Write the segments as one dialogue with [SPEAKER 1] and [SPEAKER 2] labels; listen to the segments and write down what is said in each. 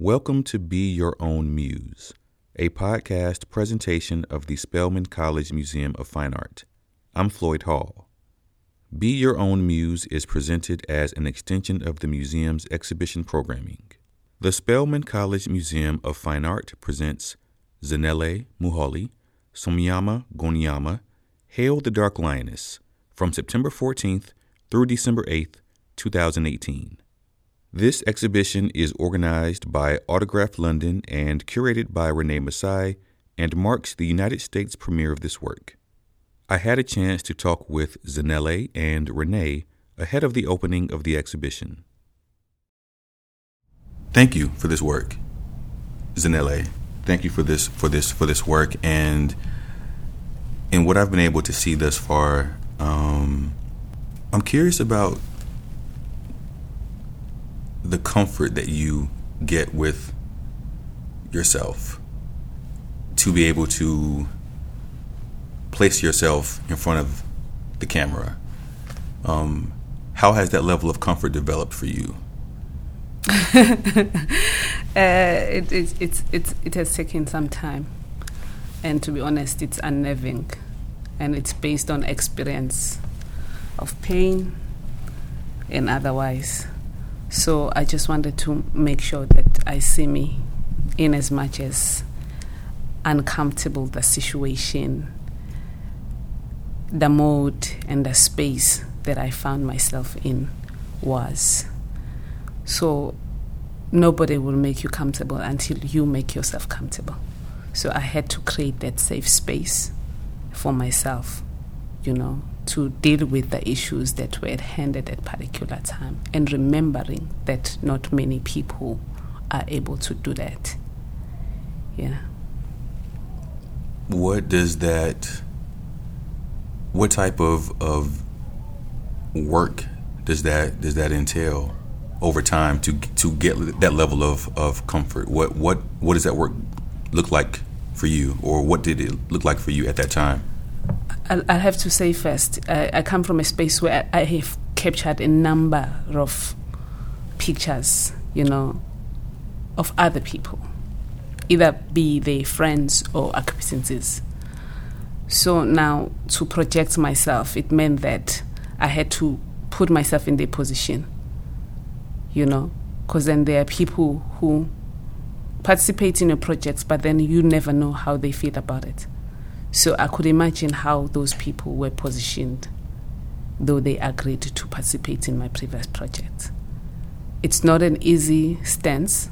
[SPEAKER 1] Welcome to Be Your Own Muse, a podcast presentation of the Spelman College Museum of Fine Art. I'm Floyd Hall. Be Your Own Muse is presented as an extension of the museum's exhibition programming. The Spelman College Museum of Fine Art presents Zanele Muholi, Somnyama Ngonyama, Hail the Dark Lioness, from September 14th through December 8th, 2018. This exhibition is organized by Autograph London and curated by Renee Mussai and marks the United States premiere of this work. I had a chance to talk with Zanele and Renee ahead of the opening of the exhibition. Thank you for this work, Zanele. Thank you for this for this for this work and in what I've been able to see thus far. Um, I'm curious about the comfort that you get with yourself to be able to place yourself in front of the camera. Um, how has that level of comfort developed for you?
[SPEAKER 2] uh, it, it, it's, it's, it has taken some time. And to be honest, it's unnerving. And it's based on experience of pain and otherwise. So I just wanted to make sure that I see me in as much as uncomfortable the situation, the mode, and the space that I found myself in was. So nobody will make you comfortable until you make yourself comfortable. So I had to create that safe space for myself, you know, to deal with the issues that were at hand at that particular time and remembering that not many people are able to do that. Yeah.
[SPEAKER 1] What does that what type of of work does that does that entail over time to to get that level of, of comfort? What what what does that work look like for you or what did it look like for you at that time?
[SPEAKER 2] I have to say first, I, I come from a space where I have captured a number of pictures, you know, of other people, either be they friends or acquaintances. So now to project myself, it meant that I had to put myself in their position, you know, because then there are people who participate in your projects, but then you never know how they feel about it. So I could imagine how those people were positioned, though they agreed to participate in my previous project. It's not an easy stance,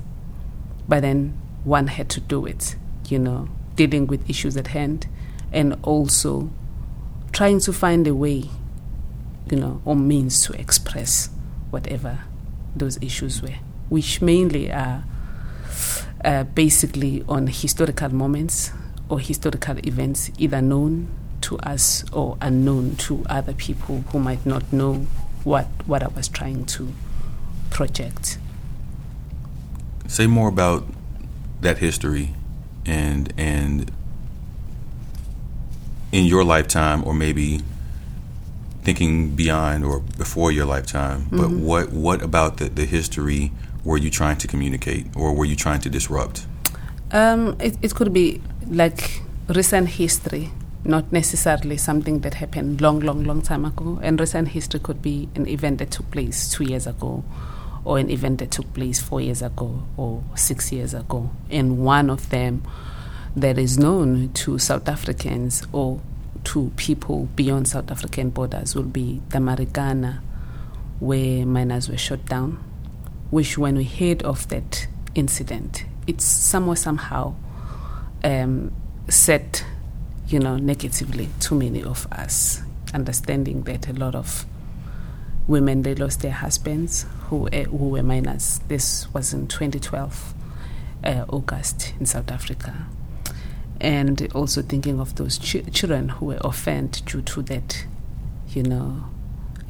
[SPEAKER 2] but then one had to do it, you know, dealing with issues at hand and also trying to find a way, you know, or means to express whatever those issues were, which mainly are uh, basically on historical moments or historical events, either known to us or unknown to other people who might not know what, what I was trying to project.
[SPEAKER 1] Say more about that history and and in your lifetime or maybe thinking beyond or before your lifetime mm-hmm. but what what about the, the history were you trying to communicate or were you trying to disrupt
[SPEAKER 2] um, it, it could be like recent history, not necessarily something that happened long, long, long time ago. And recent history could be an event that took place two years ago, or an event that took place four years ago, or six years ago. And one of them that is known to South Africans or to people beyond South African borders will be the Marikana, where miners were shot down. Which, when we heard of that incident, it's somewhere somehow um, set, you know, negatively to many of us, understanding that a lot of women they lost their husbands who uh, who were minors. This was in 2012, uh, August in South Africa, and also thinking of those ch- children who were offended due to that, you know,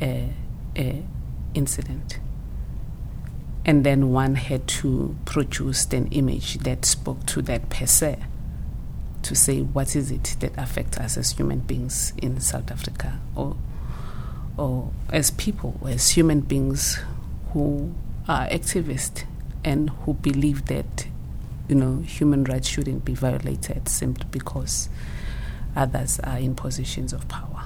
[SPEAKER 2] uh, incident. And then one had to produce an image that spoke to that per se to say what is it that affects us as human beings in South Africa or or as people, as human beings who are activists and who believe that you know human rights shouldn't be violated simply because others are in positions of power.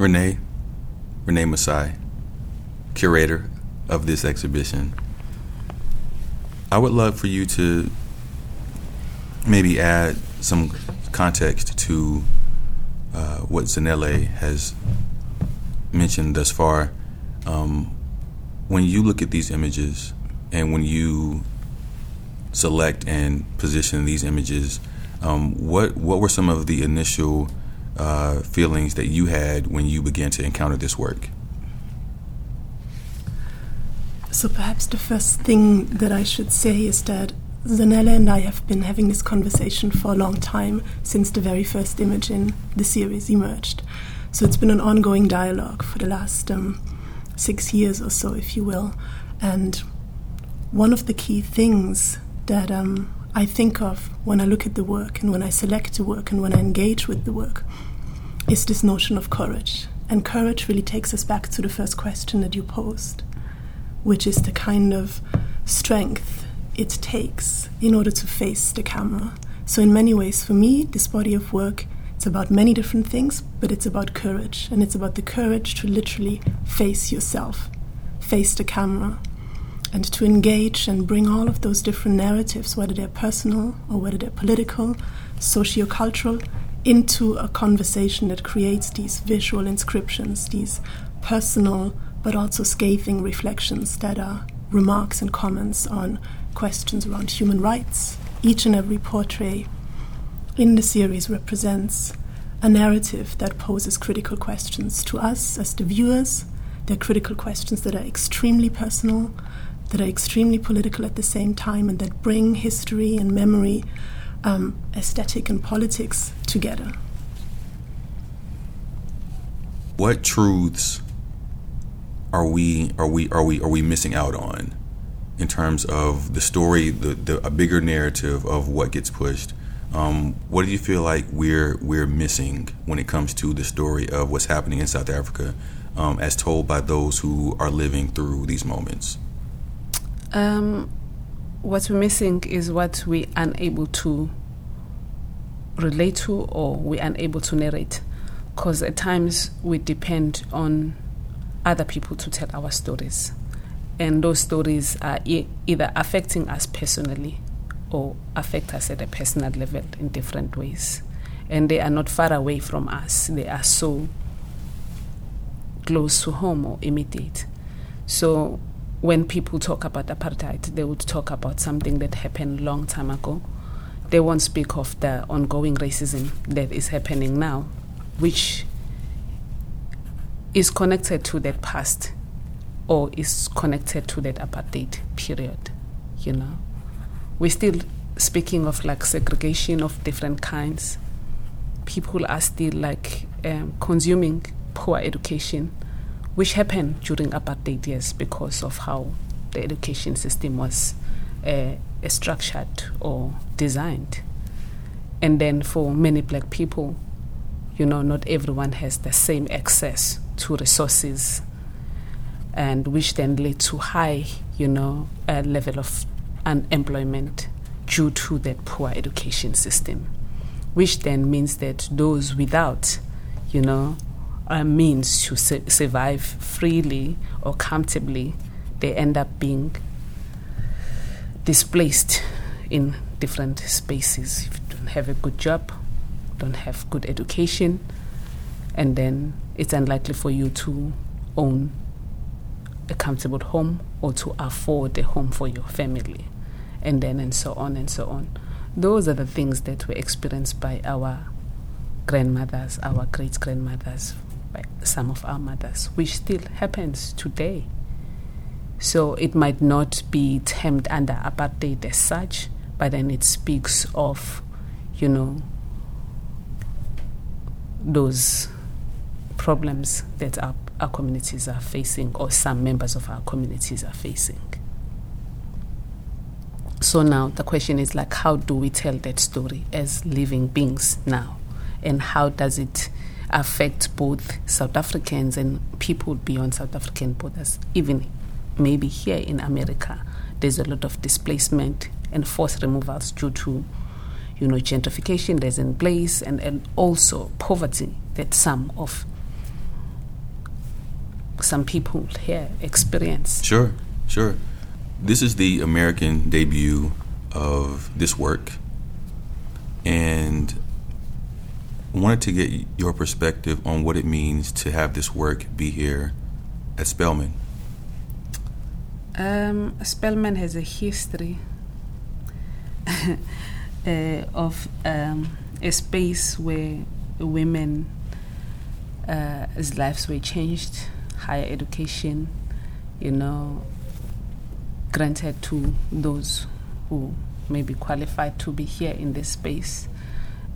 [SPEAKER 1] Renee, Renee Mussai, curator of this exhibition. I would love for you to maybe add some context to uh, what Zanele has mentioned thus far. Um, when you look at these images and when you select and position these images, um, what what were some of the initial uh, feelings that you had when you began to encounter this work?
[SPEAKER 3] So perhaps the first thing that I should say is that Zanele and I have been having this conversation for a long time since the very first image in the series emerged. So it's been an ongoing dialogue for the last um, six years or so, if you will. And one of the key things that um, I think of when I look at the work and when I select the work and when I engage with the work is this notion of courage. And courage really takes us back to the first question that you posed, which is the kind of strength it takes in order to face the camera. So, in many ways, for me, this body of work it's about many different things, but it's about courage, and it's about the courage to literally face yourself, face the camera, and to engage and bring all of those different narratives, whether they're personal or whether they're political, socio-cultural, into a conversation that creates these visual inscriptions, these personal but also scathing reflections that are remarks and comments on questions around human rights. Each and every portrait in the series represents a narrative that poses critical questions to us as the viewers. They're critical questions that are extremely personal, that are extremely political at the same time, and that bring history and memory, um, aesthetic and politics together.
[SPEAKER 1] What truths are we are we are we are we missing out on in terms of the story, the, the a bigger narrative of what gets pushed. Um, what do you feel like we're we're missing when it comes to the story of what's happening in South Africa, um, as told by those who are living through these moments?
[SPEAKER 2] Um, what we're missing is what we're unable to relate to or we're unable to narrate, because at times we depend on other people to tell our stories and those stories are e- either affecting us personally or affect us at a personal level in different ways. And they are not far away from us, they are so close to home or immediate. So when people talk about apartheid, they would talk about something that happened long time ago. They won't speak of the ongoing racism that is happening now, which is connected to that past or is connected to that apartheid period, you know. We're still speaking of like segregation of different kinds. People are still like um, consuming poor education, which happened during apartheid years because of how the education system was uh, structured or designed. And then for many black people, you know, not everyone has the same access to resources and which then led to high, you know, uh, level of unemployment due to that poor education system, which then means that those without, you know, a means to su- survive freely or comfortably, they end up being displaced in different spaces. If you don't have a good job, don't have good education, and then it's unlikely for you to own a comfortable home or to afford a home for your family, and then and so on and so on. Those are the things that were experienced by our grandmothers, our great grandmothers, by some of our mothers, which still happens today. So it might not be termed under apartheid as such, but then it speaks of, you know, those problems that are our communities are facing, or some members of our communities are facing. So now the question is like, how do we tell that story as living beings now? And how does it affect both South Africans and people beyond South African borders. Even maybe here in America, there's a lot of displacement and forced removals due to, you know, gentrification that's in place and, and also poverty that some of some people here experience.
[SPEAKER 1] Sure, sure. This is the American debut of this work, and wanted to get your perspective on what it means to have this work be here at Spelman.
[SPEAKER 2] Um, Spelman has a history uh, of um, a space where women uh, lives were changed, higher education, you know, granted to those who may be qualified to be here in this space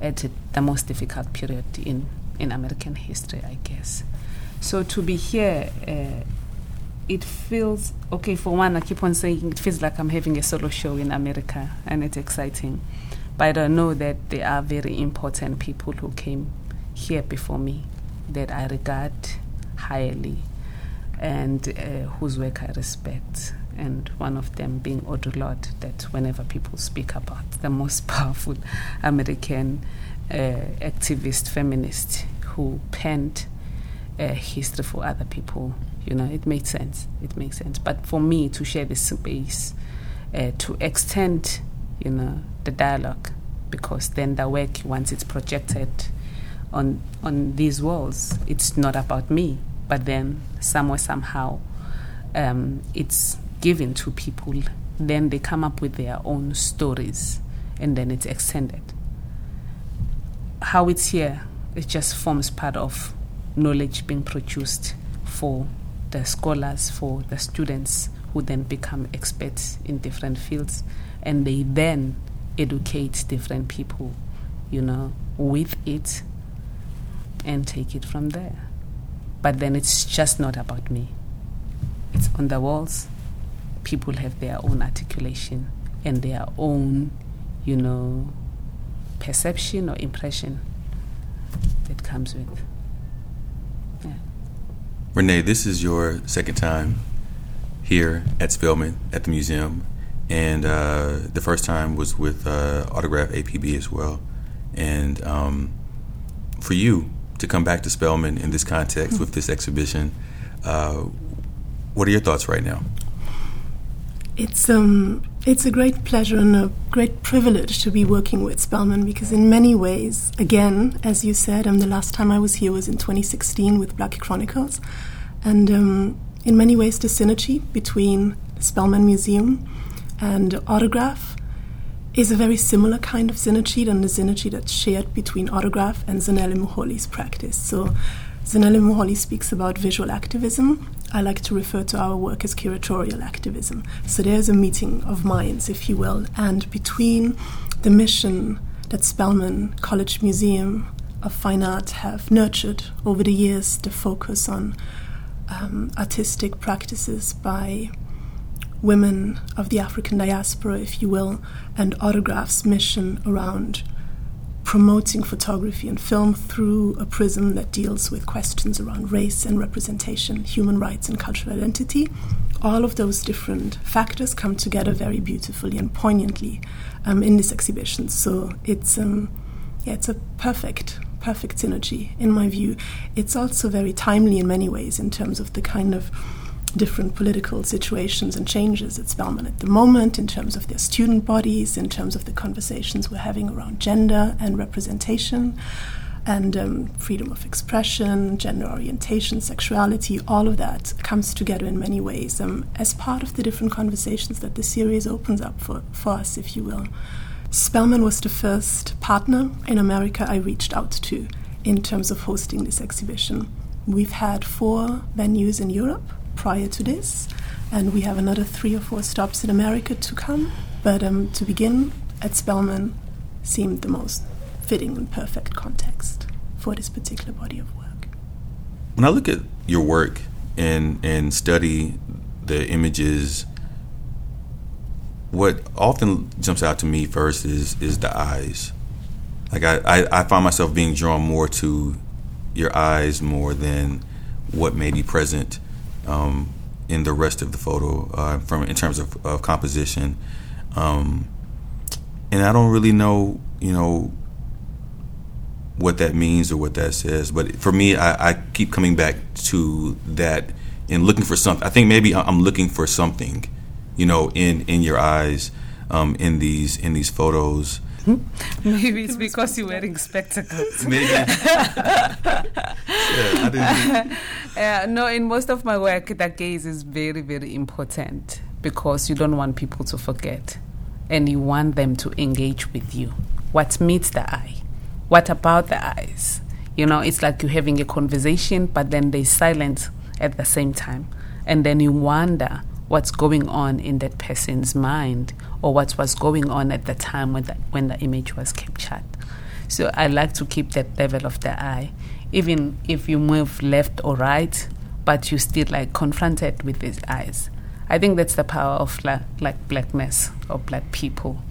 [SPEAKER 2] at the most difficult period in, in American history, I guess. So to be here, uh, it feels okay. For one, I keep on saying it feels like I'm having a solo show in America, and it's exciting. But I know that there are very important people who came here before me that I regard highly and uh, whose work I respect. And one of them being Audre Lorde, that whenever people speak about the most powerful American uh, activist feminist who penned uh, history for other people, you know, it makes sense. It makes sense. But for me to share this space, uh, to extend, you know, the dialogue, because then the work, once it's projected on on these walls, it's not about me, but then somewhere somehow, um, it's given to people. Then they come up with their own stories, and then it's extended. How it's here, it just forms part of knowledge being produced for the scholars, for the students who then become experts in different fields, and they then educate different people, you know, with it and take it from there. But then it's just not about me. It's on the walls. People have their own articulation and their own, you know, perception or impression that comes with. Yeah.
[SPEAKER 1] Renee, this is your second time here at Spelman at the museum, and uh, the first time was with uh, Autograph ABP as well. And um, for you, to come back to Spelman in this context with this exhibition. Uh, what are your thoughts right now?
[SPEAKER 3] It's um, it's a great pleasure and a great privilege to be working with Spelman because, in many ways, again, as you said, um, the last time I was here was in 2016 with Black Chronicles, and um, in many ways, the synergy between Spelman Museum and Autograph is a very similar kind of synergy than the synergy that's shared between autograph and Zanele Muholi's practice. So Zanele Muholi speaks about visual activism. I like to refer to our work as curatorial activism. So there's a meeting of minds, if you will, and between the mission that Spelman College Museum of Fine Art have nurtured over the years, the focus on um, artistic practices by women of the African diaspora, if you will, and Autograph's mission around promoting photography and film through a prism that deals with questions around race and representation, human rights, and cultural identity. All of those different factors come together very beautifully and poignantly um, in this exhibition. So it's um, yeah, it's a perfect perfect synergy in my view. It's also very timely in many ways in terms of the kind of different political situations and changes at Spelman at the moment in terms of their student bodies, in terms of the conversations we're having around gender and representation and um, freedom of expression, gender orientation, sexuality, all of that comes together in many ways um, as part of the different conversations that the series opens up for, for us, if you will. Spelman was the first partner in America I reached out to in terms of hosting this exhibition. We've had four venues in Europe prior to this, and we have another three or four stops in America to come. But um, to begin, at Spelman seemed the most fitting and perfect context for this particular body of work.
[SPEAKER 1] When I look at your work and and study the images, what often jumps out to me first is is the eyes. Like I, I, I find myself being drawn more to your eyes more than what may be present um, in the rest of the photo uh, from in terms of, of composition. Um, and I don't really know, you know, what that means or what that says. But for me, I, I keep coming back to that and looking for something. I think maybe I'm looking for something, you know, in in your eyes, um, in these in these photos.
[SPEAKER 2] Maybe it's because you're wearing spectacles.
[SPEAKER 1] Maybe. yeah,
[SPEAKER 2] uh, no, in most of my work, the gaze is very, very important because you don't want people to forget and you want them to engage with you. What meets the eye? What about the eyes? You know, it's like you're having a conversation, but then there's silence at the same time. And then you wonder what's going on in that person's mind or what was going on at the time when the, when the image was captured. So I like to keep that level of the eye, even if you move left or right, but you still like confronted with these eyes. I think that's the power of like blackness or black people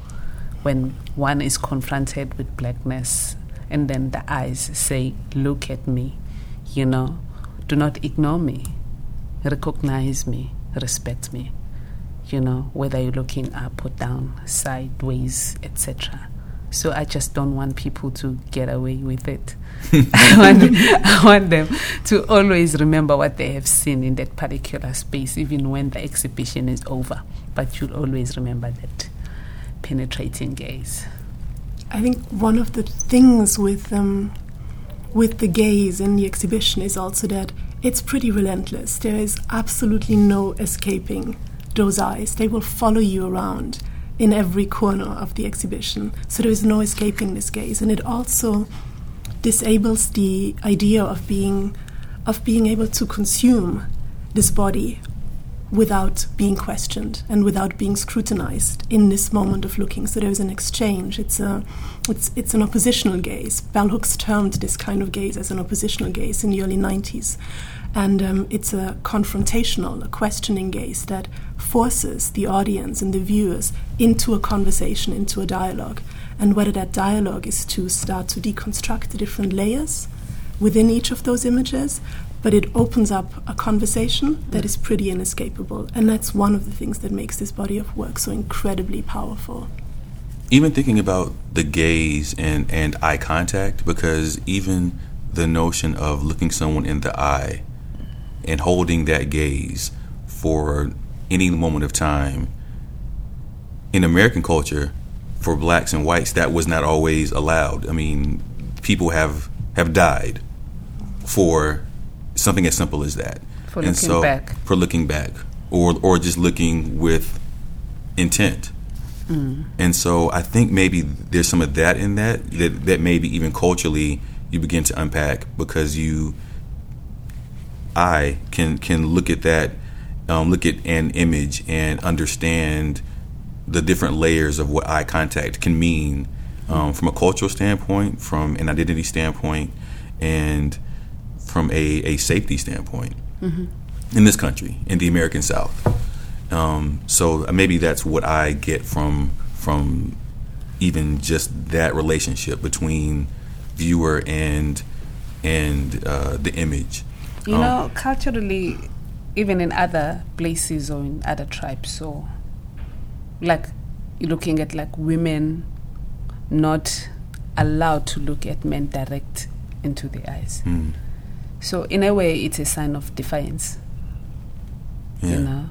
[SPEAKER 2] when one is confronted with blackness and then the eyes say, Look at me, you know, do not ignore me, recognize me respect me. You know, whether you're looking up or down, sideways, etc. So I just don't want people to get away with it. I, want, I want them to always remember what they have seen in that particular space, even when the exhibition is over. But you'll always remember that penetrating gaze.
[SPEAKER 3] I think one of the things with um, with the gaze in the exhibition is also that it's pretty relentless. There is absolutely no escaping those eyes. They will follow you around in every corner of the exhibition. So there is no escaping this gaze. And it also disables the idea of being of being able to consume this body without being questioned and without being scrutinized in this moment of looking. So there's an exchange. It's a, it's it's an oppositional gaze. Bell Hooks termed this kind of gaze as an oppositional gaze in the early 90s, and um, it's a confrontational, a questioning gaze that forces the audience and the viewers into a conversation, into a dialogue, and whether that dialogue is to start to deconstruct the different layers within each of those images but it opens up a conversation that is pretty inescapable. And that's one of the things that makes this body of work so incredibly powerful.
[SPEAKER 1] Even thinking about the gaze and, and eye contact, because even the notion of looking someone in the eye and holding that gaze for any moment of time in American culture, for blacks and whites, that was not always allowed. I mean, people have have died for something as simple as that.
[SPEAKER 2] For and looking so, back.
[SPEAKER 1] For looking back, or or just looking with intent. Mm. And so I think maybe there's some of that in that that that maybe even culturally you begin to unpack because you I can can look at that um, look at an image and understand the different layers of what eye contact can mean um, from a cultural standpoint, from an identity standpoint, and from a, a safety standpoint mm-hmm. in this country, in the American South. Um, so maybe that's what I get from from even just that relationship between viewer and and uh, the image.
[SPEAKER 2] You um, know, culturally, even in other places or in other tribes, so like you're looking at like women not allowed to look at men direct into the eyes. Mm. So in a way, it's a sign of defiance. Yeah. You know.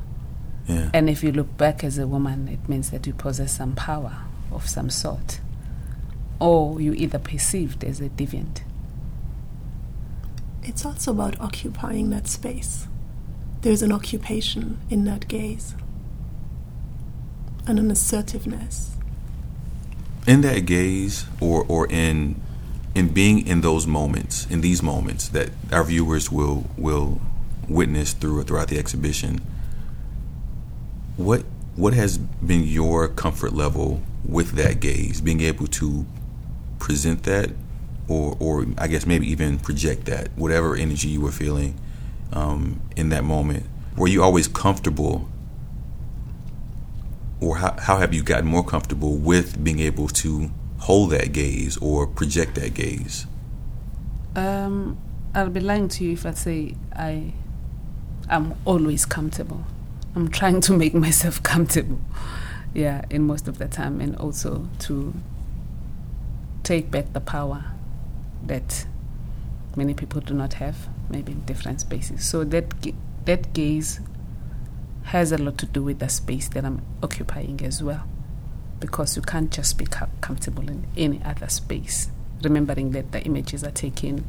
[SPEAKER 1] Yeah.
[SPEAKER 2] And if you look back as a woman, it means that you possess some power of some sort, or you either perceived as a deviant.
[SPEAKER 3] It's also about occupying that space. There's an occupation in that gaze, and an assertiveness.
[SPEAKER 1] In that gaze, or or in in being in those moments, in these moments that our viewers will will witness through throughout the exhibition, what what has been your comfort level with that gaze, being able to present that, or or I guess maybe even project that, whatever energy you were feeling um, in that moment? Were you always comfortable, or how how have you gotten more comfortable with being able to hold that gaze or project that gaze?
[SPEAKER 2] Um, I'll be lying to you if I say I am always comfortable. I'm trying to make myself comfortable. Yeah, in most of the time, and also to take back the power that many people do not have, maybe in different spaces. So that that gaze has a lot to do with the space that I'm occupying as well, because you can't just be comfortable in any other space. Remembering that the images are taken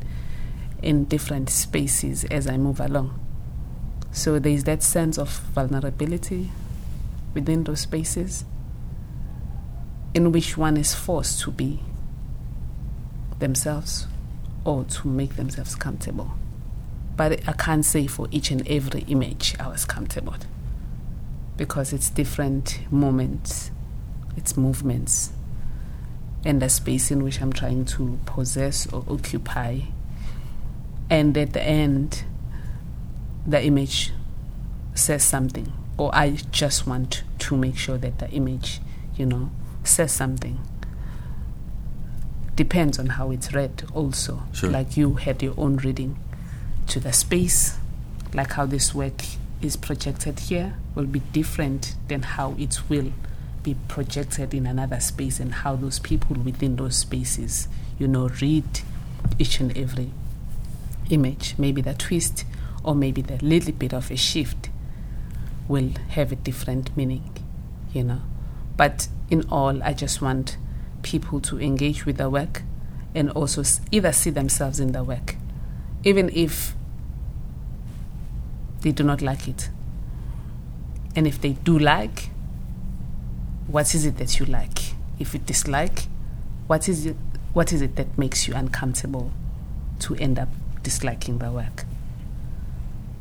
[SPEAKER 2] in different spaces as I move along. So there is that sense of vulnerability within those spaces in which one is forced to be themselves or to make themselves comfortable. But I can't say for each and every image I was comfortable because it's different moments, it's movements, and the space in which I'm trying to possess or occupy and at the end, the image says something, or I just want to make sure that the image, you know, says something. Depends on how it's read, also.
[SPEAKER 1] Sure.
[SPEAKER 2] Like you had your own reading to the space, like how this work is projected here will be different than how it will be projected in another space and how those people within those spaces, you know, read each and every image, maybe the twist or maybe the little bit of a shift will have a different meaning, you know. But in all, I just want people to engage with the work and also either see themselves in the work, even if they do not like it. And if they do like, what is it that you like? If you dislike, what is it, what is it that makes you uncomfortable to end up disliking the work.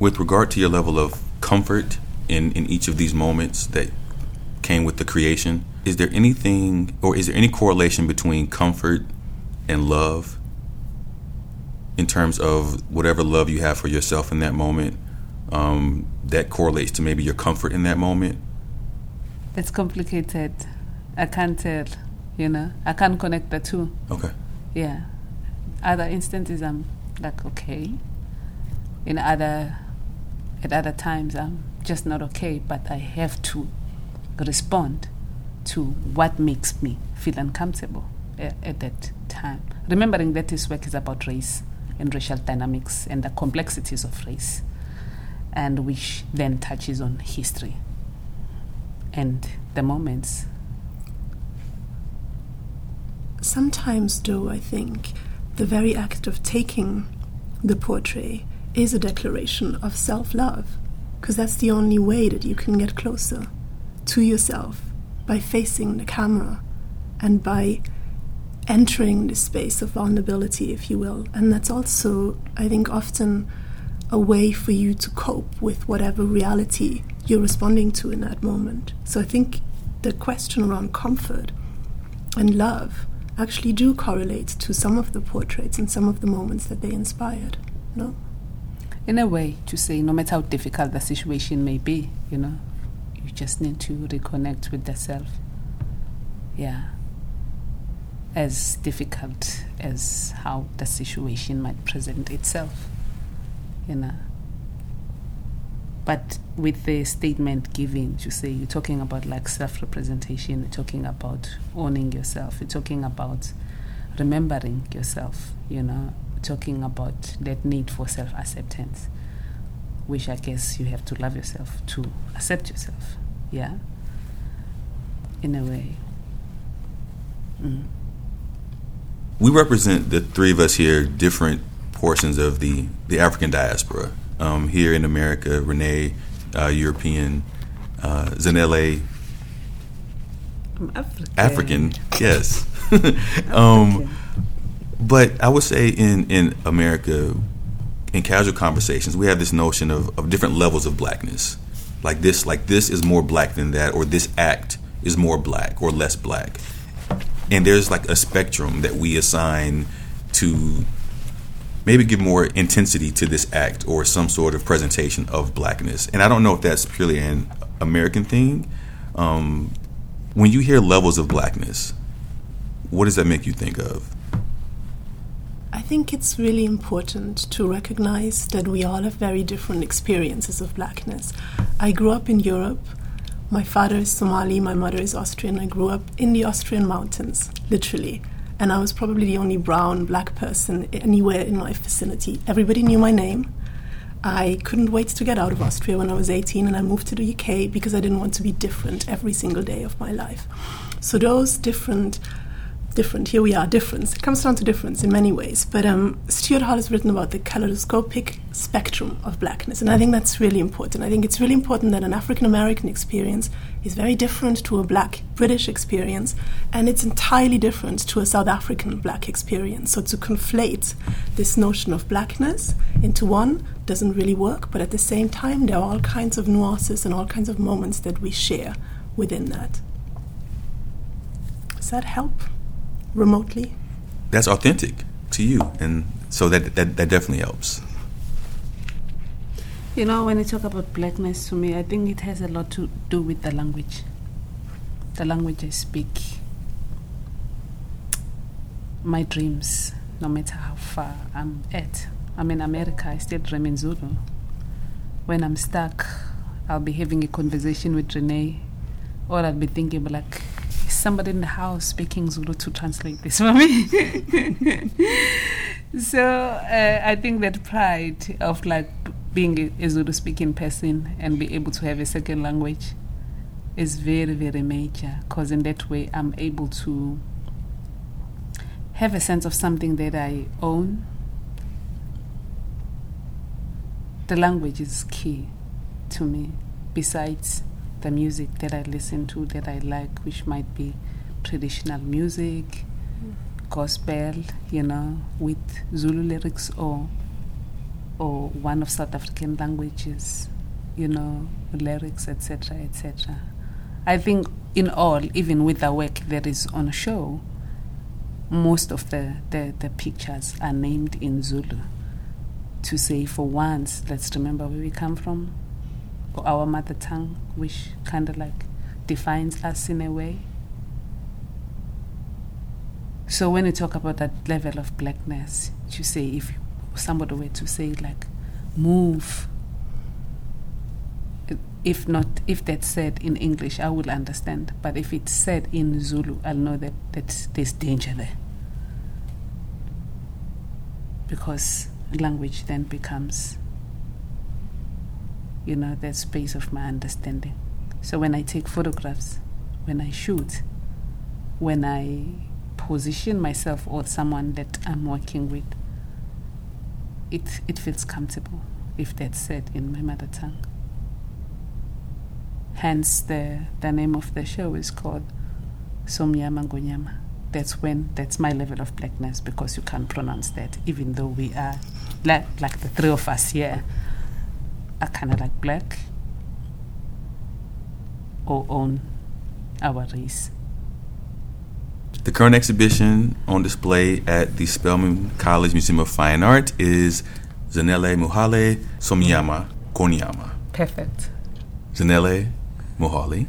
[SPEAKER 1] With regard to your level of comfort in, in each of these moments that came with the creation, is there anything or is there any correlation between comfort and love in terms of whatever love you have for yourself in that moment um, that correlates to maybe your comfort in that moment?
[SPEAKER 2] It's complicated. I can't tell, you know. I can't connect the two.
[SPEAKER 1] Okay.
[SPEAKER 2] Yeah. Other instances, I'm like okay. In other at other times I'm just not okay, but I have to respond to what makes me feel uncomfortable at, at that time. Remembering that this work is about race and racial dynamics and the complexities of race, and which then touches on history and the moments.
[SPEAKER 3] Sometimes, though, I think the very act of taking the portrait is a declaration of self love, because that's the only way that you can get closer to yourself by facing the camera and by entering the space of vulnerability, if you will. And that's also, I think, often a way for you to cope with whatever reality you're responding to in that moment. So I think the question around comfort and love actually do correlate to some of the portraits and some of the moments that they inspired. No?
[SPEAKER 2] In a way, to say no matter how difficult the situation may be, you know, you just need to reconnect with the self. Yeah. As difficult as how the situation might present itself, you know. But with the statement given to say you're talking about like self representation, you're talking about owning yourself, you're talking about remembering yourself, you know, talking about that need for self acceptance, which I guess you have to love yourself to accept yourself. Yeah? In a way. Mm.
[SPEAKER 1] We represent the three of us here different portions of the, the African diaspora um, here in America, Renee, uh, European, uh, Zanele,
[SPEAKER 2] African.
[SPEAKER 1] African, yes. um, but I would say in, in America, in casual conversations, we have this notion of, of different levels of blackness. Like this, like this is more black than that, or this act is more black or less black. And there's like a spectrum that we assign to maybe give more intensity to this act or some sort of presentation of blackness. And I don't know if that's purely an American thing. Um, when you hear levels of blackness, what does that make you think of?
[SPEAKER 3] I think it's really important to recognize that we all have very different experiences of blackness. I grew up in Europe. My father is Somali, my mother is Austrian. I grew up in the Austrian mountains, literally. And I was probably the only brown black person anywhere in my vicinity. Everybody knew my name. I couldn't wait to get out of Austria when I was 18 and I moved to the UK because I didn't want to be different every single day of my life. So those different different. Here we are, difference. It comes down to difference in many ways. But um, Stuart Hall has written about the kaleidoscopic spectrum of blackness, and I think that's really important. I think it's really important that an African American experience is very different to a black British experience, and it's entirely different to a South African black experience. So to conflate this notion of blackness into one doesn't really work, but at the same time, there are all kinds of nuances and all kinds of moments that we share within that. Does that help? Remotely.
[SPEAKER 1] That's authentic to you, and so that that, that definitely helps.
[SPEAKER 2] You know, when you talk about blackness to me, I think it has a lot to do with the language. The language I speak. My dreams, no matter how far I'm at. I'm in America, I still dream in Zulu. When I'm stuck, I'll be having a conversation with Renee, or I'll be thinking, like, somebody in the house speaking Zulu to translate this for me. so uh, I think that pride of like being a Zulu speaking person and be able to have a second language is very, very major because in that way I'm able to have a sense of something that I own. The language is key to me, besides the music that I listen to that I like, which might be traditional music, mm. gospel, you know, with Zulu lyrics or or one of South African languages, you know, lyrics, etc., etc. I think in all, even with the work that is on show, most of the, the, the pictures are named in Zulu to say for once, let's remember where we come from, our mother tongue, which kind of like defines us in a way. So when you talk about that level of blackness, you say if somebody were to say like, move. If not, if that's said in English, I will understand. But if it's said in Zulu, I'll know that, that there's danger there. Because language then becomes you know, that space of my understanding. So when I take photographs, when I shoot, when I position myself or someone that I'm working with, it, it feels comfortable if that's said in my mother tongue. Hence, the, the name of the show is called Somnyama Ngonyama. That's when, that's my level of blackness because you can't pronounce that, even though we are, like, like the three of us here are kind of like black or own our race.
[SPEAKER 1] The current exhibition on display at the Spelman College Museum of Fine Art is Zanele Muholi Somnyama Ngonyama.
[SPEAKER 2] Perfect.
[SPEAKER 1] Zanele Muholi,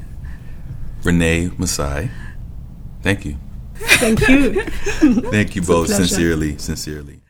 [SPEAKER 1] Renee Mussai. Thank you.
[SPEAKER 3] Thank you.
[SPEAKER 1] Thank you both sincerely, sincerely.